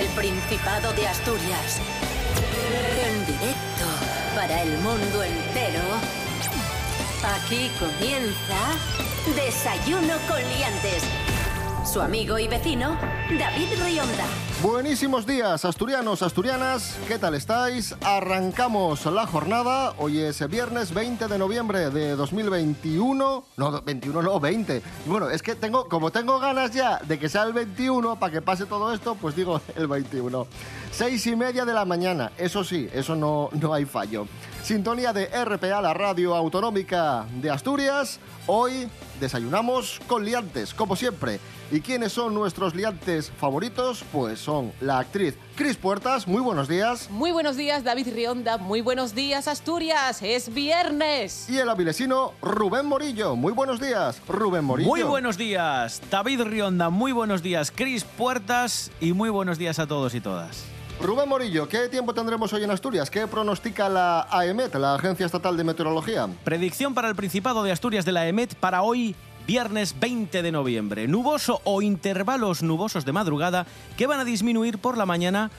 El Principado de Asturias. En directo para el mundo entero. Aquí comienza Desayuno con Liantes. Su amigo y vecino, David Rionda. Buenísimos días, asturianos, asturianas. ¿Qué tal estáis? Arrancamos la jornada. Hoy es viernes 20 de noviembre de 2021. No, 21 no, 20. Bueno, es que tengo, como tengo ganas ya de que sea el 21 para que pase todo esto, pues digo el 21. Seis y media de la mañana. Eso sí, eso no, no hay fallo. Sintonía de RPA, la radio autonómica de Asturias. Hoy desayunamos con liantes, como siempre. ¿Y quiénes son nuestros liantes favoritos? Pues son la actriz Cris Puertas. Muy buenos días. Muy buenos días, David Rionda. Muy buenos días, Asturias. Es viernes. Y el avilesino Rubén Morillo. Muy buenos días, Rubén Morillo. Muy buenos días, David Rionda. Muy buenos días, Cris Puertas. Y muy buenos días a todos y todas. Rubén Morillo, ¿qué tiempo tendremos hoy en Asturias? ¿Qué pronostica la AEMET, la Agencia Estatal de Meteorología? Predicción para el Principado de Asturias de la AEMET para hoy, viernes 20 de noviembre. Nuboso o intervalos nubosos de madrugada que van a disminuir por la mañana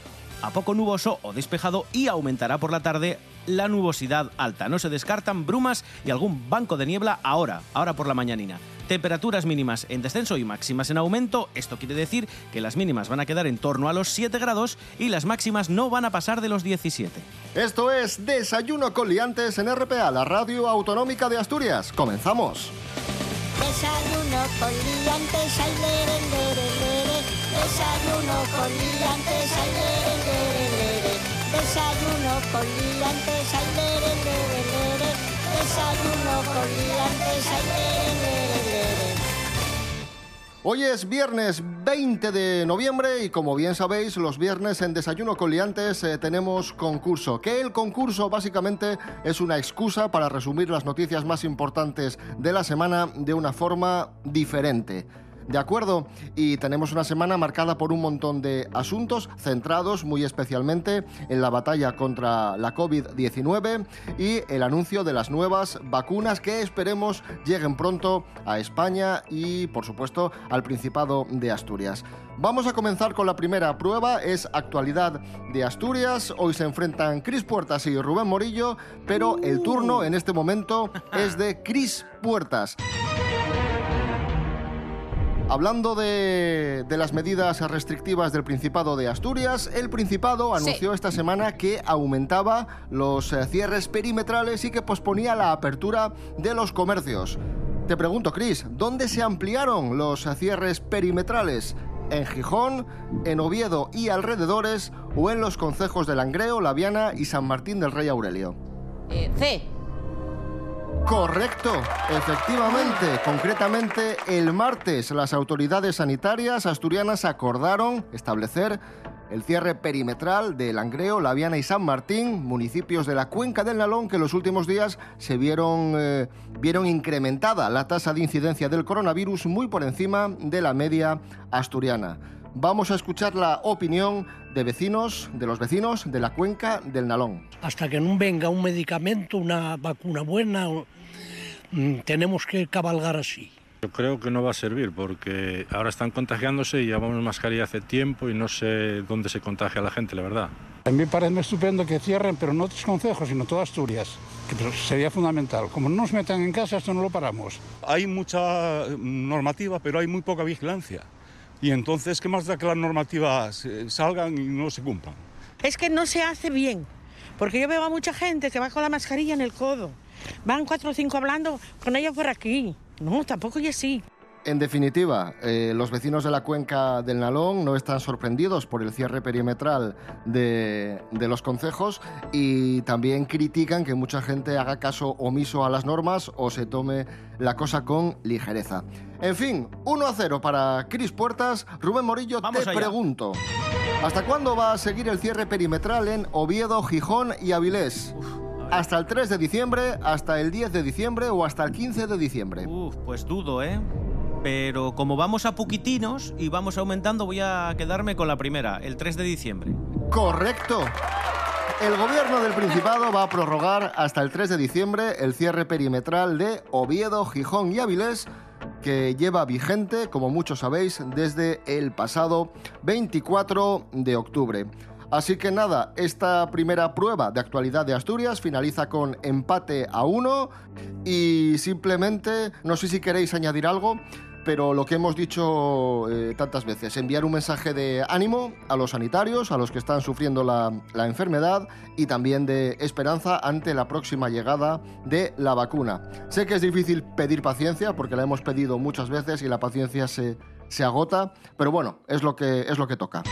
a poco nuboso o despejado y aumentará por la tarde la nubosidad alta. No se descartan brumas y algún banco de niebla ahora, ahora por la mañanina. Temperaturas mínimas en descenso y máximas en aumento. Esto quiere decir que las mínimas van a quedar en torno a los 7 grados y las máximas no van a pasar de los 17. Esto es Desayuno con Liantes en RPA, la radio autonómica de Asturias. Comenzamos. Desayuno con liantes, ay, lere, lere, lere. Desayuno con liantes, ay. Desayuno con liantes, ay, lere. Desayuno con liantes, ay, lere. Hoy es viernes 20 de noviembre y como bien sabéis, los viernes en Desayuno con Liantes eh, tenemos concurso. Que el concurso básicamente es una excusa para resumir las noticias más importantes de la semana de una forma diferente. ¿De acuerdo? Y tenemos una semana marcada por un montón de asuntos centrados muy especialmente en la batalla contra la COVID-19 y el anuncio de las nuevas vacunas que esperemos lleguen pronto a España y, por supuesto, al Principado de Asturias. Vamos a comenzar con la primera prueba, es actualidad de Asturias. Hoy se enfrentan Cris Puertas y Rubén Morillo, pero el turno en este momento es de Cris Puertas. Hablando de, de, las medidas restrictivas del Principado de Asturias, el Principado anunció Sí. esta semana que aumentaba los eh, cierres perimetrales y que posponía la apertura de los comercios. Te pregunto, Cris, ¿dónde se ampliaron los eh, cierres perimetrales? ¿En Gijón, en Oviedo y alrededores o en los concejos de Langreo, La Viana y San Martín del Rey Aurelio? Eh, C. Correcto, efectivamente. Concretamente, el martes las autoridades sanitarias asturianas acordaron establecer el cierre perimetral de Langreo, La Viana y San Martín, municipios de la cuenca del Nalón que en los últimos días se vieron, eh, vieron incrementada la tasa de incidencia del coronavirus muy por encima de la media asturiana. Vamos a escuchar la opinión de vecinos, de los vecinos de la cuenca del Nalón. hasta que no venga un medicamento, una vacuna buena, mm, tenemos que cabalgar así. Yo creo que no va a servir porque ahora están contagiándose y llevamos mascarilla hace tiempo y no sé dónde se contagia la gente, la verdad. A mí me parece estupendo que cierren, pero no otros concejos, sino toda Asturias, que sería fundamental. Como no nos metan en casa, esto no lo paramos. Hay mucha normativa, pero hay muy poca vigilancia. Y entonces, ¿qué más da que las normativas eh, salgan y no se cumplan? Es que no se hace bien, porque yo veo a mucha gente que va con la mascarilla en el codo. Van cuatro o cinco hablando con ella por aquí. No, tampoco y así. En definitiva, eh, los vecinos de la cuenca del Nalón no están sorprendidos por el cierre perimetral de, de los concejos y también critican que mucha gente haga caso omiso a las normas o se tome la cosa con ligereza. En fin, 1 a 0 para Cris Puertas. Rubén Morillo, Vamos te allá. pregunto, ¿hasta cuándo va a seguir el cierre perimetral en Oviedo, Gijón y Avilés? ¿Hasta el 3 de diciembre, hasta el 10 de diciembre o hasta el 15 de diciembre? Uf, pues dudo, ¿eh? Pero como vamos a poquitinos y vamos aumentando, voy a quedarme con la primera, el 3 de diciembre. Correcto. El gobierno del Principado va a prorrogar hasta el 3 de diciembre el cierre perimetral de Oviedo, Gijón y Avilés que lleva vigente, como muchos sabéis, desde el pasado 24 de octubre. Así que nada, esta primera prueba de actualidad de Asturias finaliza con empate a uno y simplemente, no sé si queréis añadir algo, pero lo que hemos dicho eh, tantas veces, enviar un mensaje de ánimo a los sanitarios, a los que están sufriendo la, la enfermedad y también de esperanza ante la próxima llegada de la vacuna. Sé que es difícil pedir paciencia porque la hemos pedido muchas veces y la paciencia se, se agota, pero bueno, es lo que, es lo que toca.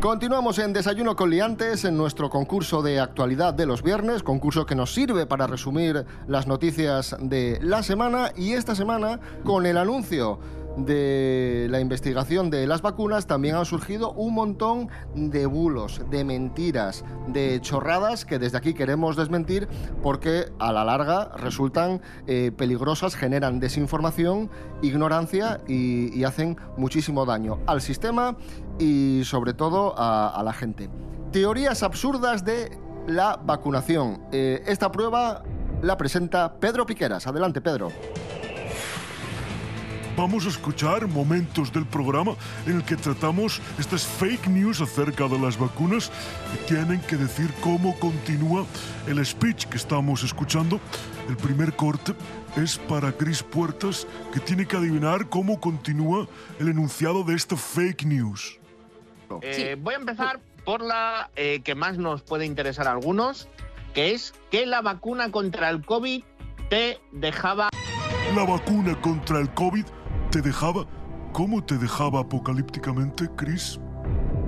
Continuamos en Desayuno con Liantes, en nuestro concurso de actualidad de los viernes, concurso que nos sirve para resumir las noticias de la semana y esta semana con el anuncio de la investigación de las vacunas también han surgido un montón de bulos, de mentiras, de chorradas que desde aquí queremos desmentir porque a la larga resultan eh, peligrosas, generan desinformación, ignorancia y, hacen muchísimo daño al sistema y sobre todo a, a la gente. Teorías absurdas de la vacunación. Eh, esta prueba la presenta Pedro Piqueras. Adelante, Pedro. Vamos a escuchar momentos del programa en el que tratamos estas fake news acerca de las vacunas y tienen que decir cómo continúa el speech que estamos escuchando. El primer corte es para Chris Puertas que tiene que adivinar cómo continúa el enunciado de esta fake news. Eh, Voy a empezar por la eh, que más nos puede interesar a algunos, que es que la vacuna contra el COVID te dejaba... La vacuna contra el COVID te dejaba... ¿Cómo te dejaba apocalípticamente, Chris?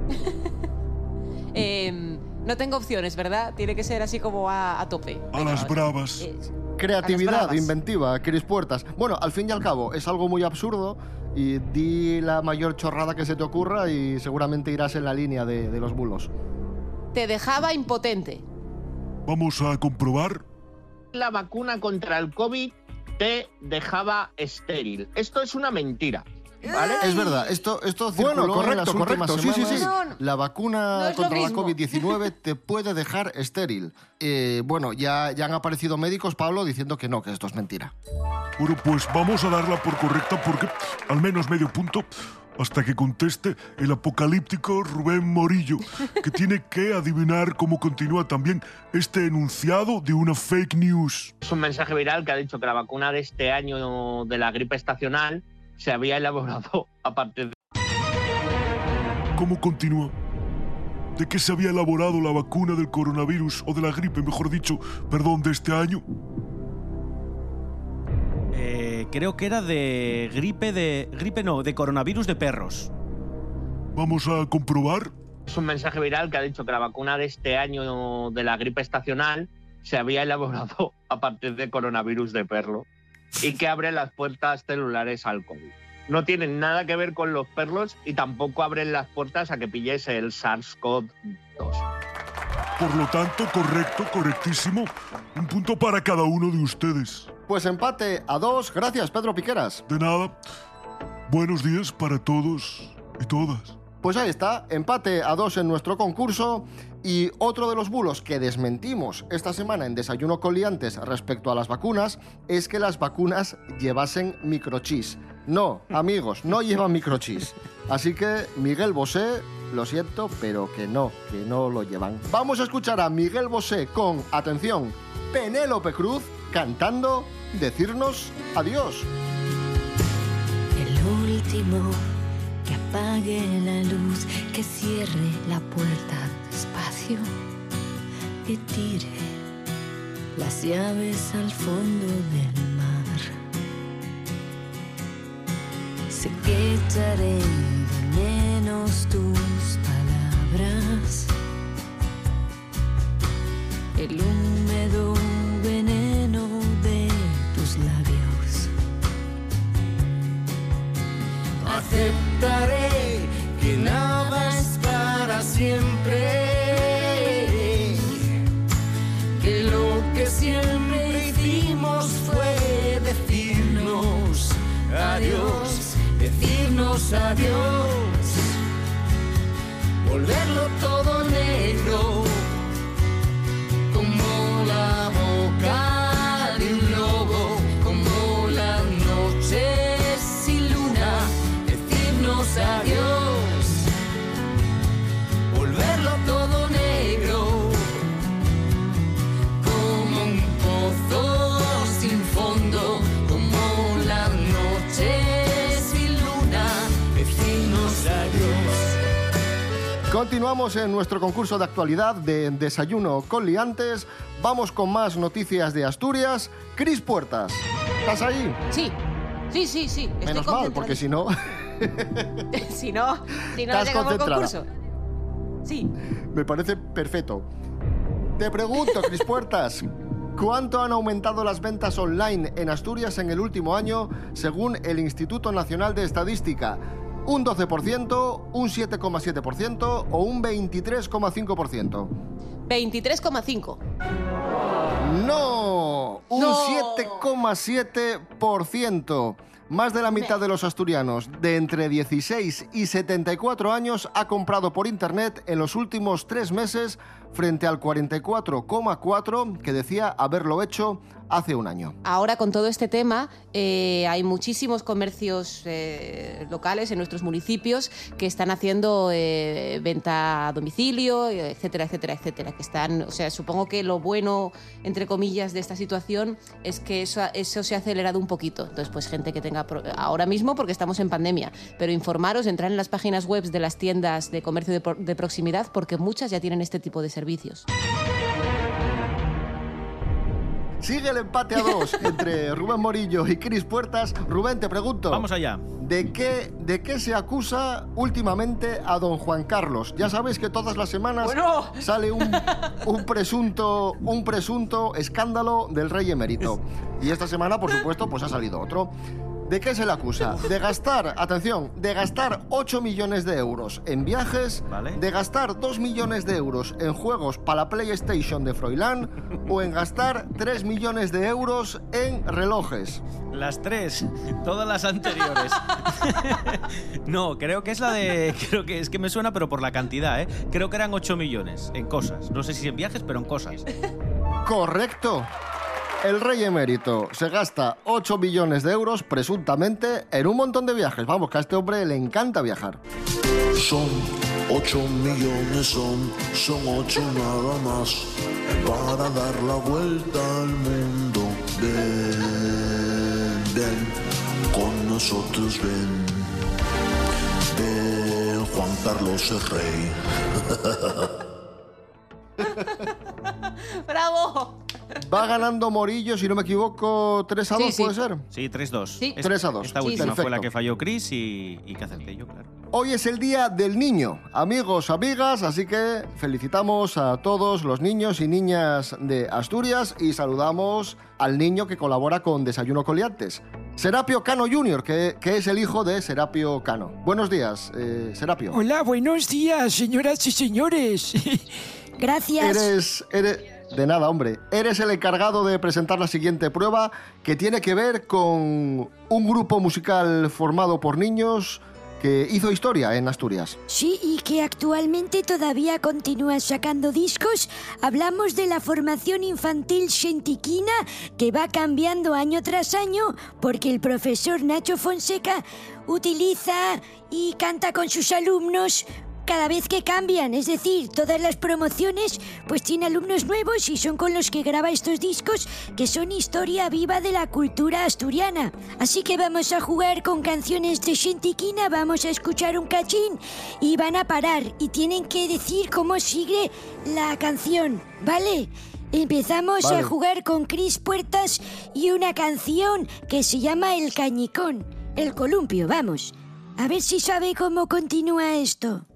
Em, no tengo opciones, ¿verdad? Tiene que ser así como a, a tope. A las bravas. Eh, Creatividad, bravas. inventiva, Chris Puertas. Bueno, al fin y al cabo, es algo muy absurdo y di la mayor chorrada que se te ocurra y seguramente irás en la línea de, de los bulos. te dejaba impotente. Vamos a comprobar. La vacuna contra el COVID te dejaba estéril. Esto es una mentira. ¿Vale? Es verdad, esto, esto Bueno, circuló en las correcto, últimas correcto, sí, sí, sí. La vacuna No contra la mismo. COVID-19 te puede dejar estéril. Eh, bueno, ya, ya han aparecido médicos, Pablo, diciendo que no, que esto es mentira. Bueno, pues vamos a darla por correcta porque al menos medio punto hasta que conteste el apocalíptico Rubén Morillo, que tiene que adivinar cómo continúa también este enunciado de una fake news. Es un mensaje viral que ha dicho que la vacuna de este año de la gripe estacional se había elaborado a partir de... ¿Cómo continúa? ¿De qué se había elaborado la vacuna del coronavirus o de la gripe, mejor dicho, perdón, de este año? Eh, creo que era de gripe de... Gripe no, de coronavirus de perros. Vamos a comprobar. Es un mensaje viral que ha dicho que la vacuna de este año de la gripe estacional se había elaborado a partir de coronavirus de perro y que abre las puertas celulares al COVID. No tienen nada que ver con los perros y tampoco abren las puertas a que pilles el SARS-CoV-2. Por lo tanto, correcto, correctísimo. Un punto para cada uno de ustedes. Pues empate a dos. Gracias, Pedro Piqueras. De nada. Buenos días para todos y todas. Pues ahí está, empate a dos en nuestro concurso. Y otro de los bulos que desmentimos esta semana en Desayuno Coliantes respecto a las vacunas es que las vacunas llevasen microchips. No, amigos, no llevan microchips. Así que Miguel Bosé, lo siento, pero que no, que no lo llevan. Vamos a escuchar a Miguel Bosé con, atención, Penélope Cruz cantando Decirnos adiós. El último que apague la luz, que cierre la puerta despacio, que tire las llaves al fondo del mar. Sé que echaré de menos tus palabras, el húmedo adiós. Volverlo todo negro, Continuamos en nuestro concurso de actualidad de Desayuno con Liantes. Vamos con más noticias de Asturias. Cris Puertas, ¿estás ahí? Sí, sí, sí, sí. Estoy Menos mal, porque si no... si no, si no Estás concentrada. concurso. Sí. Me parece perfecto. Te pregunto, Cris Puertas, ¿cuánto han aumentado las ventas online en Asturias en el último año según el Instituto Nacional de Estadística? ¿Un 12%, un 7,7% o un 23,5%? 23,5. No, un No. 7,7%. Más de la mitad de los asturianos de entre 16 y 74 años ha comprado por Internet en los últimos tres meses frente al 44,4% que decía haberlo hecho hace un año. Ahora con todo este tema eh, hay muchísimos comercios eh, locales en nuestros municipios que están haciendo eh, venta a domicilio, etcétera, etcétera, etcétera. Que están, o sea, supongo que lo bueno entre comillas de esta situación es que eso, eso se ha acelerado un poquito. Entonces, pues gente que tenga ahora mismo porque estamos en pandemia, pero informaros, entrar en las páginas web de las tiendas de comercio de, de proximidad porque muchas ya tienen este tipo de servicios. Sigue el empate a dos entre Rubén Morillo y Cris Puertas. Rubén, te pregunto. Vamos allá. ¿De qué, ¿De qué se acusa últimamente a don Juan Carlos? Ya sabes que todas las semanas Bueno. sale un, un presunto, un presunto escándalo del rey emérito. Y esta semana, por supuesto, pues ha salido otro. ¿De qué se le acusa? De gastar, atención, de gastar 8 millones de euros en viajes, de gastar 2 millones de euros en juegos para la PlayStation de Froilán o en gastar 3 millones de euros en relojes. Las tres, todas las anteriores. no, creo que es la de. Creo que es que me suena, pero por la cantidad, ¿eh? Creo que eran 8 millones en cosas. No sé si en viajes, pero en cosas. Correcto. El rey emérito se gasta 8 millones de euros, presuntamente, en un montón de viajes. Vamos, que a este hombre le encanta viajar. Son 8 millones, son, son 8 nada más. Para dar la vuelta al mundo. Ven, ven, con nosotros ven. Ven, Juan Carlos es rey. ¡Bravo! Va ganando Morillo, si no me equivoco, 3 a 2, Sí, sí. ¿puede ser? Sí, 3-2. Sí. Es- 3 a 2. Esta Sí, última sí. fue la que falló Chris y, y que acerté yo, claro. Hoy es el día del niño, amigos, amigas, así que felicitamos a todos los niños y niñas de Asturias y saludamos al niño que colabora con Desayuno Coliantes, Serapio Cano Jr., que, que es el hijo de Serapio Cano. Buenos días, eh, Serapio. Hola, buenos días, señoras y señores. Gracias. Eres, eres... De nada, hombre. Eres el encargado de presentar la siguiente prueba que tiene que ver con un grupo musical formado por niños que hizo historia en Asturias. Sí, y que actualmente todavía continúa sacando discos. Hablamos de la formación infantil Xentiquina, que va cambiando año tras año porque el profesor Nacho Fonseca utiliza y canta con sus alumnos cada vez que cambian, es decir, todas las promociones pues tiene alumnos nuevos y son con los que graba estos discos que son historia viva de la cultura asturiana. Así que vamos a jugar con canciones de Xentiquina, vamos a escuchar un cachín y van a parar y tienen que decir cómo sigue la canción, ¿vale? Empezamos Vale. a jugar con Cris Puertas y una canción que se llama El Cañicón, el columpio, vamos. A ver si sabe cómo continúa esto.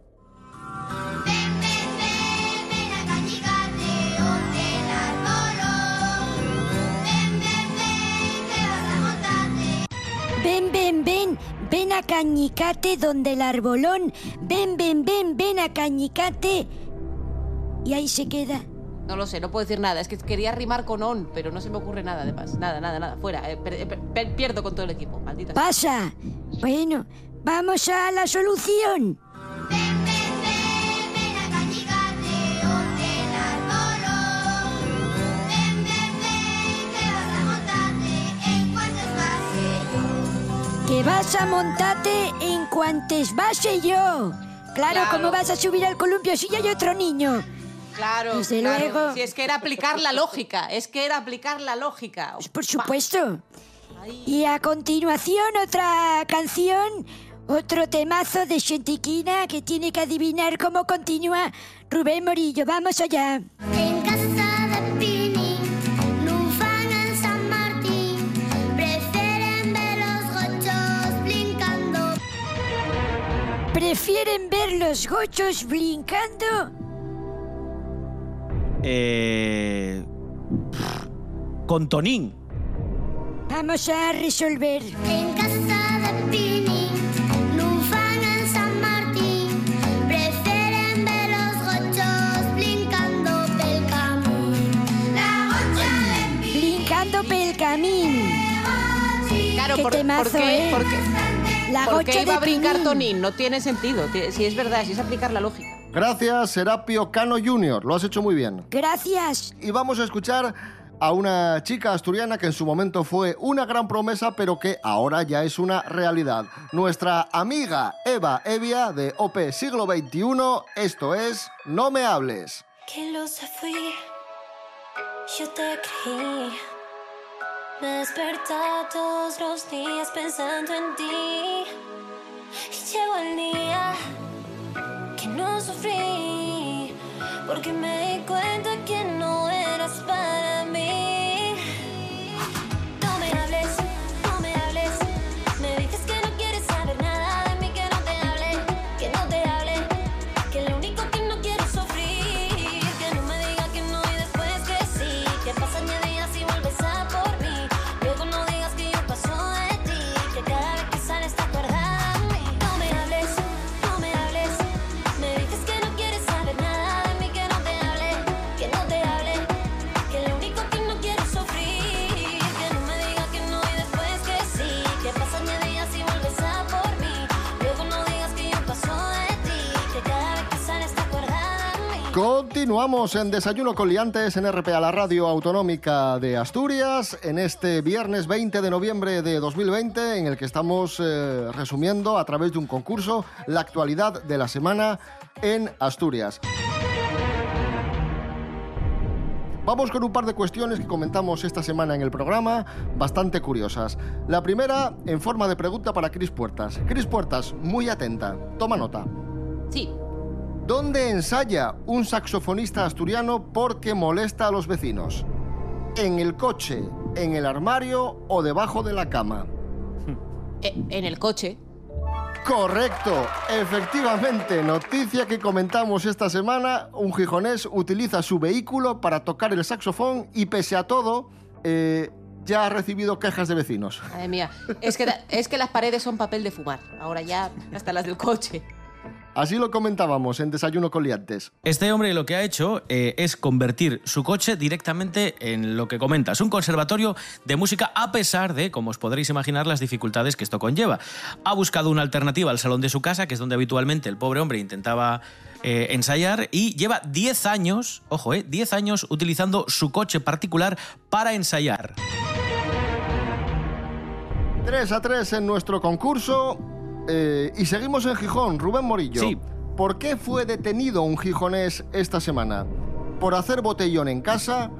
Ven, ven, ven, ven a Cañicate donde el arbolón. Ven, ven, ven, ven a Cañicate. Y ahí se queda. No lo sé, no puedo decir nada. Es que quería rimar con on, pero no se me ocurre nada además. Nada, nada, nada. Fuera. Eh, per- eh, per- per- pierdo con todo el equipo. Maldita. Pasa. Bueno, vamos a la solución. Que vas a montarte en cuantes base yo. Claro, Claro. ¿cómo vas a subir al columpio si ya hay otro niño? Claro, Desde claro. luego. Si es que era aplicar la lógica. Es que era aplicar la lógica. Por supuesto. Y a continuación otra canción Otro temazo de Xentiquina que tiene que adivinar cómo continúa Rubén Morillo. Vamos allá. ¿Prefieren ver los gochos brincando? Eh, con Tonín. Vamos a resolver. En casa de Pini non fan en San Martín Prefieren ver los gochos blincando pel camín La gocha de Brincando pel camín. Claro, Qué por, temazo, ¿por qué, ¿eh? por qué- La por qué iba a brincar. Tonín? No tiene sentido. Ti- Si es verdad, si es aplicar la lógica. Gracias, Serapio Cano Jr. Lo has hecho muy bien. Gracias. Y vamos a escuchar a una chica asturiana que en su momento fue una gran promesa, pero que ahora ya es una realidad. Nuestra amiga Eva Evia de OP Siglo XXI, esto es No me hables. Que lo se fui, yo te creí. Me despertaba todos los días pensando en ti. Y llegó el día que no sufrí, porque me di cuenta que Continuamos en Desayuno con Liantes en RPA, la radio autonómica de Asturias, en este viernes 20 de noviembre de 2020, en el que estamos eh, resumiendo a través de un concurso la actualidad de la semana en Asturias. Vamos con un par de cuestiones que comentamos esta semana en el programa, bastante curiosas. La primera, en forma de pregunta para Cris Puertas. Cris Puertas, muy atenta, toma nota. Sí. ¿Dónde ensaya un saxofonista asturiano porque molesta a los vecinos? ¿En el coche, en el armario o debajo de la cama? Eh, en el coche. Correcto, efectivamente, noticia que comentamos esta semana, un gijonés utiliza su vehículo para tocar el saxofón y pese a todo, eh, ya ha recibido quejas de vecinos. Madre mía. Es que, es que las paredes son papel de fumar. Ahora ya hasta las del coche. Así lo comentábamos en Desayuno con Liantes. Este hombre lo que ha hecho eh, es convertir su coche directamente en lo que comentas, un conservatorio de música a pesar de, como os podréis imaginar, las dificultades que esto conlleva. Ha buscado una alternativa al salón de su casa, que es donde habitualmente el pobre hombre intentaba eh, ensayar, y lleva 10 años, ojo, eh, 10 años utilizando su coche particular para ensayar. 3 a 3 en nuestro concurso. Eh, y seguimos en Gijón, Rubén Morillo. Sí. ¿Por qué fue detenido un gijonés esta semana? ¿Por hacer botellón en casa?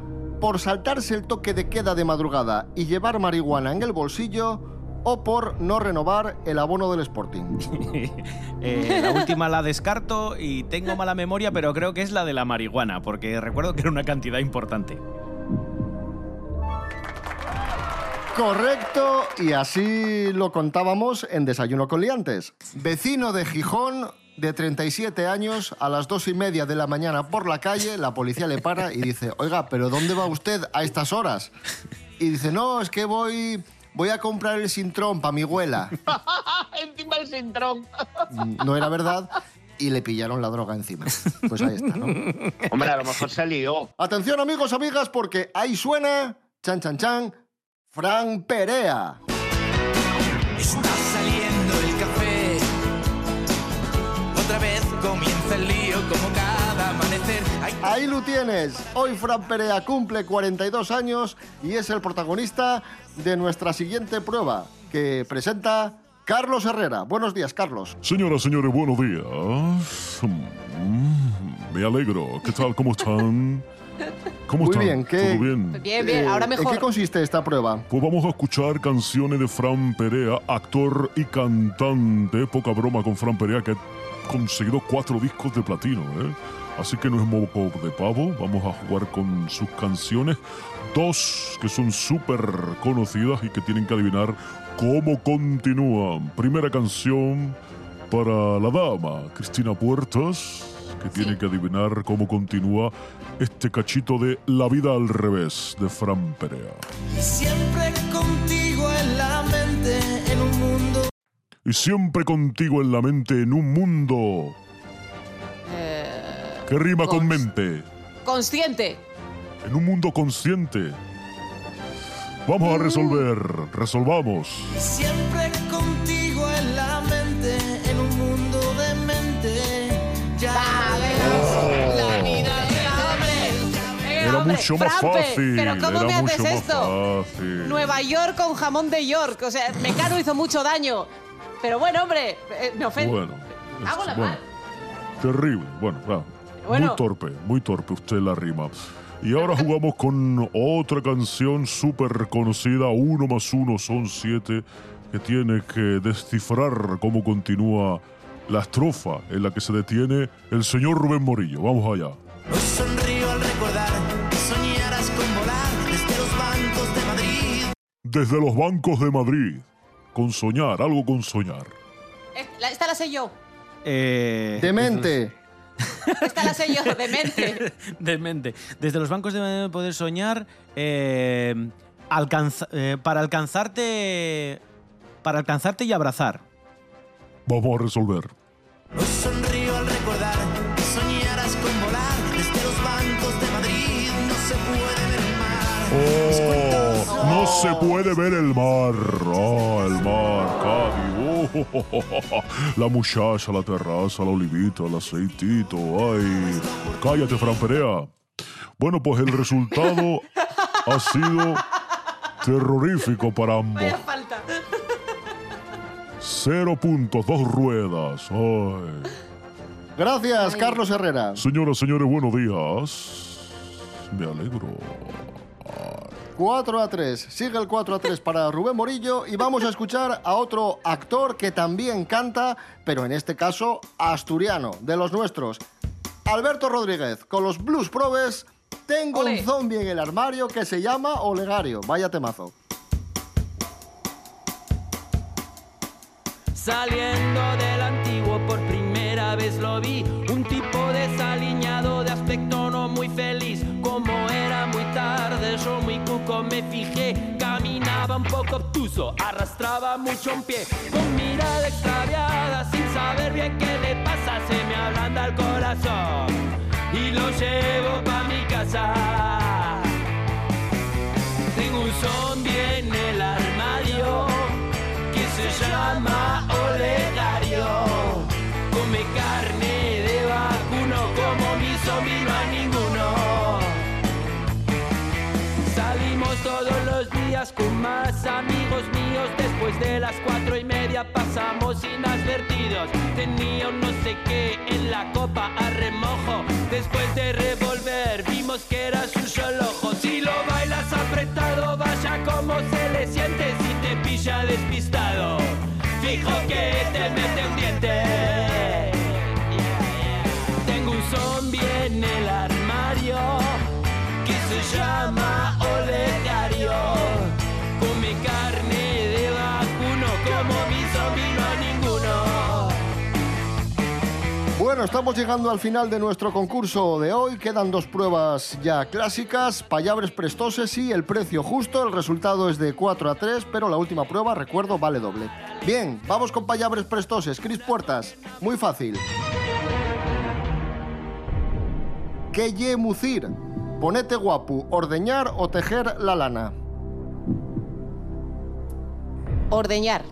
¿Por saltarse el toque de queda de madrugada y llevar marihuana en el bolsillo? ¿O por no renovar el abono del Sporting? Eh, la última la descarto y tengo mala memoria, pero creo que es la de la marihuana, porque recuerdo que era una cantidad importante. Correcto, y así lo contábamos en Desayuno con Liantes. Vecino de Gijón, de 37 años, a las dos y media de la mañana por la calle, la policía le para y dice, oiga, ¿pero dónde va usted a estas horas? Y dice, no, es que voy, voy a comprar el sintrón para mi abuela. Encima el sintrón. No era verdad. Y le pillaron la droga encima. Pues ahí está, ¿no? Hombre, a lo mejor se lió. Atención amigos, amigas, porque ahí suena, chan, chan, chan, Fran Perea. Está saliendo el café. Otra vez comienza el lío como cada amanecer. Ahí lo tienes. Hoy Fran Perea cumple 42 años y es el protagonista de nuestra siguiente prueba que presenta Carlos Herrera. Buenos días, Carlos. Señoras, señores, buenos días. Mm, Me alegro. ¿Qué tal? ¿Cómo están? ¿Cómo Muy están? bien, ¿qué- ¿Todo bien? Bien, bien, ahora ¿En mejor. qué consiste esta prueba? Pues vamos a escuchar canciones de Fran Perea, actor y cantante. Poca broma con Fran Perea, que ha conseguido cuatro discos de platino. ¿eh? Así que no es moco de pavo. Vamos a jugar con sus canciones. Dos que son súper conocidas y que tienen que adivinar cómo continúan. Primera canción para la dama, Cristina Puertas, que tiene que adivinar cómo continúa este cachito de La vida al revés de Fran Perea. Siempre contigo en la mente, en un mundo. Y siempre contigo en la mente en un mundo que rima con mente, Consciente. en un mundo consciente. Vamos a resolver, resolvamos. Siempre hombre, mucho más Frampe, fácil. Pero ¿cómo era me mucho haces esto? Nueva York con jamón de York. O sea, Mecano hizo mucho daño. Pero bueno, hombre, eh, me ofende. Bueno, Hago la bueno, mal. terrible. Bueno. Muy torpe, muy torpe usted la rima. Y ahora jugamos con otra canción súper conocida, Uno más uno son siete, que tiene que descifrar cómo continúa la estrofa en la que se detiene el señor Rubén Morillo. Vamos allá. Desde los bancos de Madrid, con soñar, algo con soñar. Eh, la- Esta la sé yo. Eh, Demente. Esta la sé yo, demente. Demente. Desde los bancos de poder soñar, eh, alcanza- eh, para alcanzarte, para alcanzarte y abrazar. Vamos a resolver. Hoy sonrío al recordar que soñaras con volar desde los bancos de Madrid. No se puede ver el mar. Oh, no se puede ver el mar. Ah, el mar, Cádiz. Oh, la muchacha, la terraza, la olivita, el aceitito. Ay, cállate, Fran Perea. Bueno, pues el resultado ha sido terrorífico para ambos. Falta. Cero puntos, dos ruedas. Ay. Gracias, Carlos Herrera. Señoras, señores, buenos días. Me alegro. 4 a 3. Sigue el 4 a 3 para Rubén Morillo y vamos a escuchar a otro actor que también canta, pero en este caso asturiano, de los nuestros. Alberto Rodríguez, con los Blues Probes, tengo un zombie en el armario que se llama Olegario. Vaya temazo. Saliendo del antiguo por primera vez lo vi, un tipo desaliñado de aspecto no muy feliz. Yo muy cuco me fijé, caminaba un poco obtuso, arrastraba mucho un pie, con mirada extraviada, sin saber bien qué le pasa, se me ablanda el corazón y lo llevo pa' mi casa. Tengo un zombie en el armario que se llama Olegario. Come carne de vacuno como mi zombie todos los días con más amigos míos. Después de las cuatro y media pasamos inadvertidos. Tenía un no sé qué en la copa a remojo. Después de revolver vimos que era su solo ojo. Si lo bailas apretado, vaya como se le siente si te pilla despistado. Fijo que te mete un diente. Tengo un zombie en el armario Estamos llegando al final de nuestro concurso de hoy. Quedan dos pruebas ya clásicas, payabres prestoses y el precio justo. El resultado es de 4 a 3, pero la última prueba, recuerdo, vale doble. Bien, vamos con payabres prestoses. Cris Puertas, muy fácil. Que ye mucir? Ponete guapu, ordeñar o tejer la lana. Ordeñar.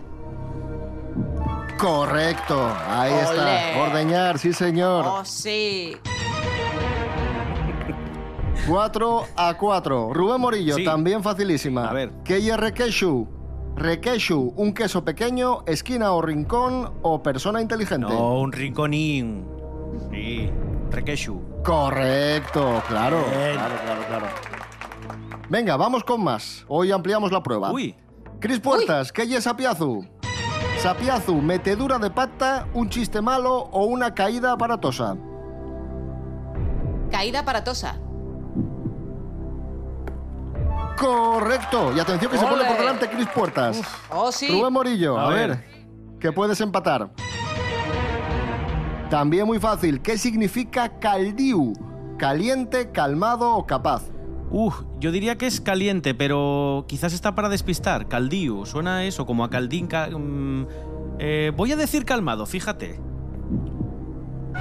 Correcto, ahí Ole. está. Ordeñar, sí señor. Oh, sí. 4 a 4. Rubén Morillo, Sí. también facilísima. A ver. ¿Qué es requeshu? Requeshu, un queso pequeño, esquina o rincón o persona inteligente. No, un rinconín. Sí. Requeshu. Correcto, claro, claro, claro, claro. Venga, vamos con más. Hoy ampliamos la prueba. Uy. Cris Puertas, ¿qué es Sapiazu? Sapiazu, metedura de pata, un chiste malo o una caída aparatosa. Caída aparatosa. Correcto. Y atención que se pone por delante Cris Puertas. Oh, sí. Rubén Morillo, a, A ver. ver. que puedes empatar. También muy fácil. ¿Qué significa caldiu? Caliente, calmado o capaz. Uf, yo diría que es caliente, pero quizás está para despistar. Caldío, suena eso, como a caldín. ca- mm, eh, voy a decir calmado, fíjate.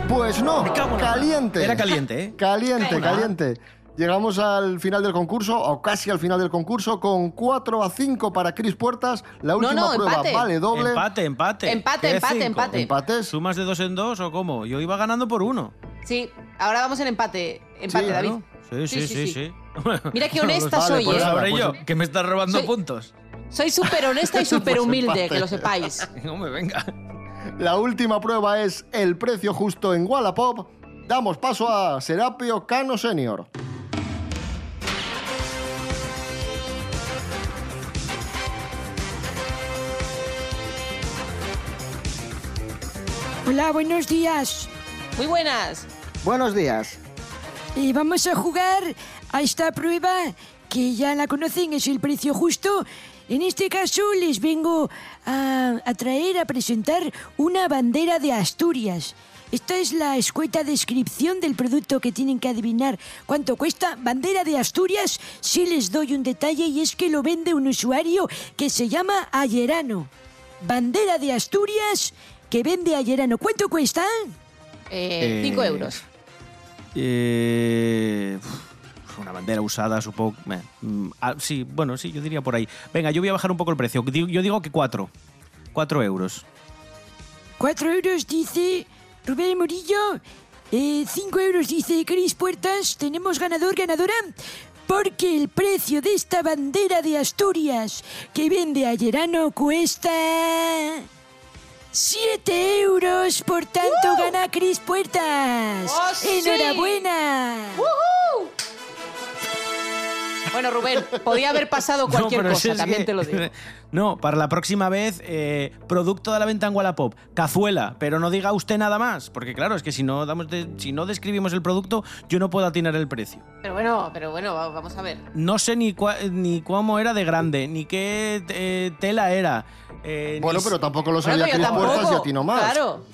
Pues no, caliente. Era caliente, ¿eh? Caliente, caliente. Llegamos al final del concurso, o casi al final del concurso, con 4 a 5 para Cris Puertas. La última no, prueba empate. vale doble. Empate, empate. Empate, ¿Qué empate, cinco? empate. ¿Empates? ¿Sumas de dos en dos o cómo? Yo iba ganando por uno. Sí, ahora vamos en empate. Empate, Sí, David. ¿no? Sí, sí, sí, sí. Mira qué No honesta soy, pues ¿eh? sabré Pues- yo, que me estás robando Soy- puntos. Soy súper honesta y súper humilde, que lo sepáis. Hombre, venga. La última prueba es el precio justo en Wallapop. Damos paso a Serapio Cano Senior. Hola, buenos días. Muy buenas. Buenos días. Y vamos a jugar a esta prueba que ya la conocen, es el precio justo. En este caso les vengo a, a traer, a presentar una bandera de Asturias. Esta es la escueta descripción del producto que tienen que adivinar cuánto cuesta. Bandera de Asturias, sí les doy un detalle y es que lo vende un usuario que se llama Ayerano. Bandera de Asturias que vende Ayerano. ¿Cuánto cuesta? Eh, cinco Eh, euros. Eh, una bandera usada, supongo. eh, mm, ah, sí, bueno, sí, yo diría por ahí. Venga, yo voy a bajar un poco el precio. Yo digo que cuatro. Cuatro euros. Cuatro euros dice Rubén Murillo. Eh, cinco euros dice Cris Puertas. Tenemos ganador, ganadora. Porque el precio de esta bandera de Asturias que vende Ayerano cuesta... ¡Siete euros! Por tanto, gana Cris Puertas. ¡Oh, sí! ¡Enhorabuena! Bueno, Rubén, podía haber pasado cualquier No, cosa, también que- te lo digo. No, para la próxima vez, eh, producto de la venta en Wallapop, cazuela, pero no diga usted nada más, porque claro, es que si no, damos de- si no describimos el producto, yo no puedo atinar el precio. Pero bueno, pero bueno, va- vamos a ver. No sé ni, cua- ni cómo era de grande, ni qué eh, tela era. eh, Bueno, ni pero tampoco lo Bueno, sabía pero Cris Puertas y tampoco. a ti no más. Claro.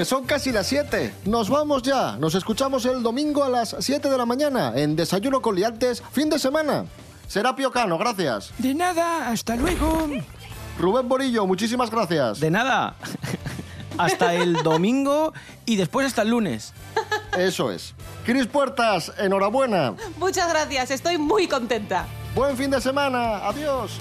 Que son casi las 7. Nos vamos ya. Nos escuchamos el domingo a las 7 de la mañana en Desayuno con Liantes, fin de semana. Serapio Cano, gracias. De nada, hasta luego. Rubén Borillo, muchísimas gracias. De nada. hasta el domingo y después hasta el lunes. Eso es. Cris Puertas, enhorabuena. Muchas gracias, estoy muy contenta. Buen fin de semana. Adiós.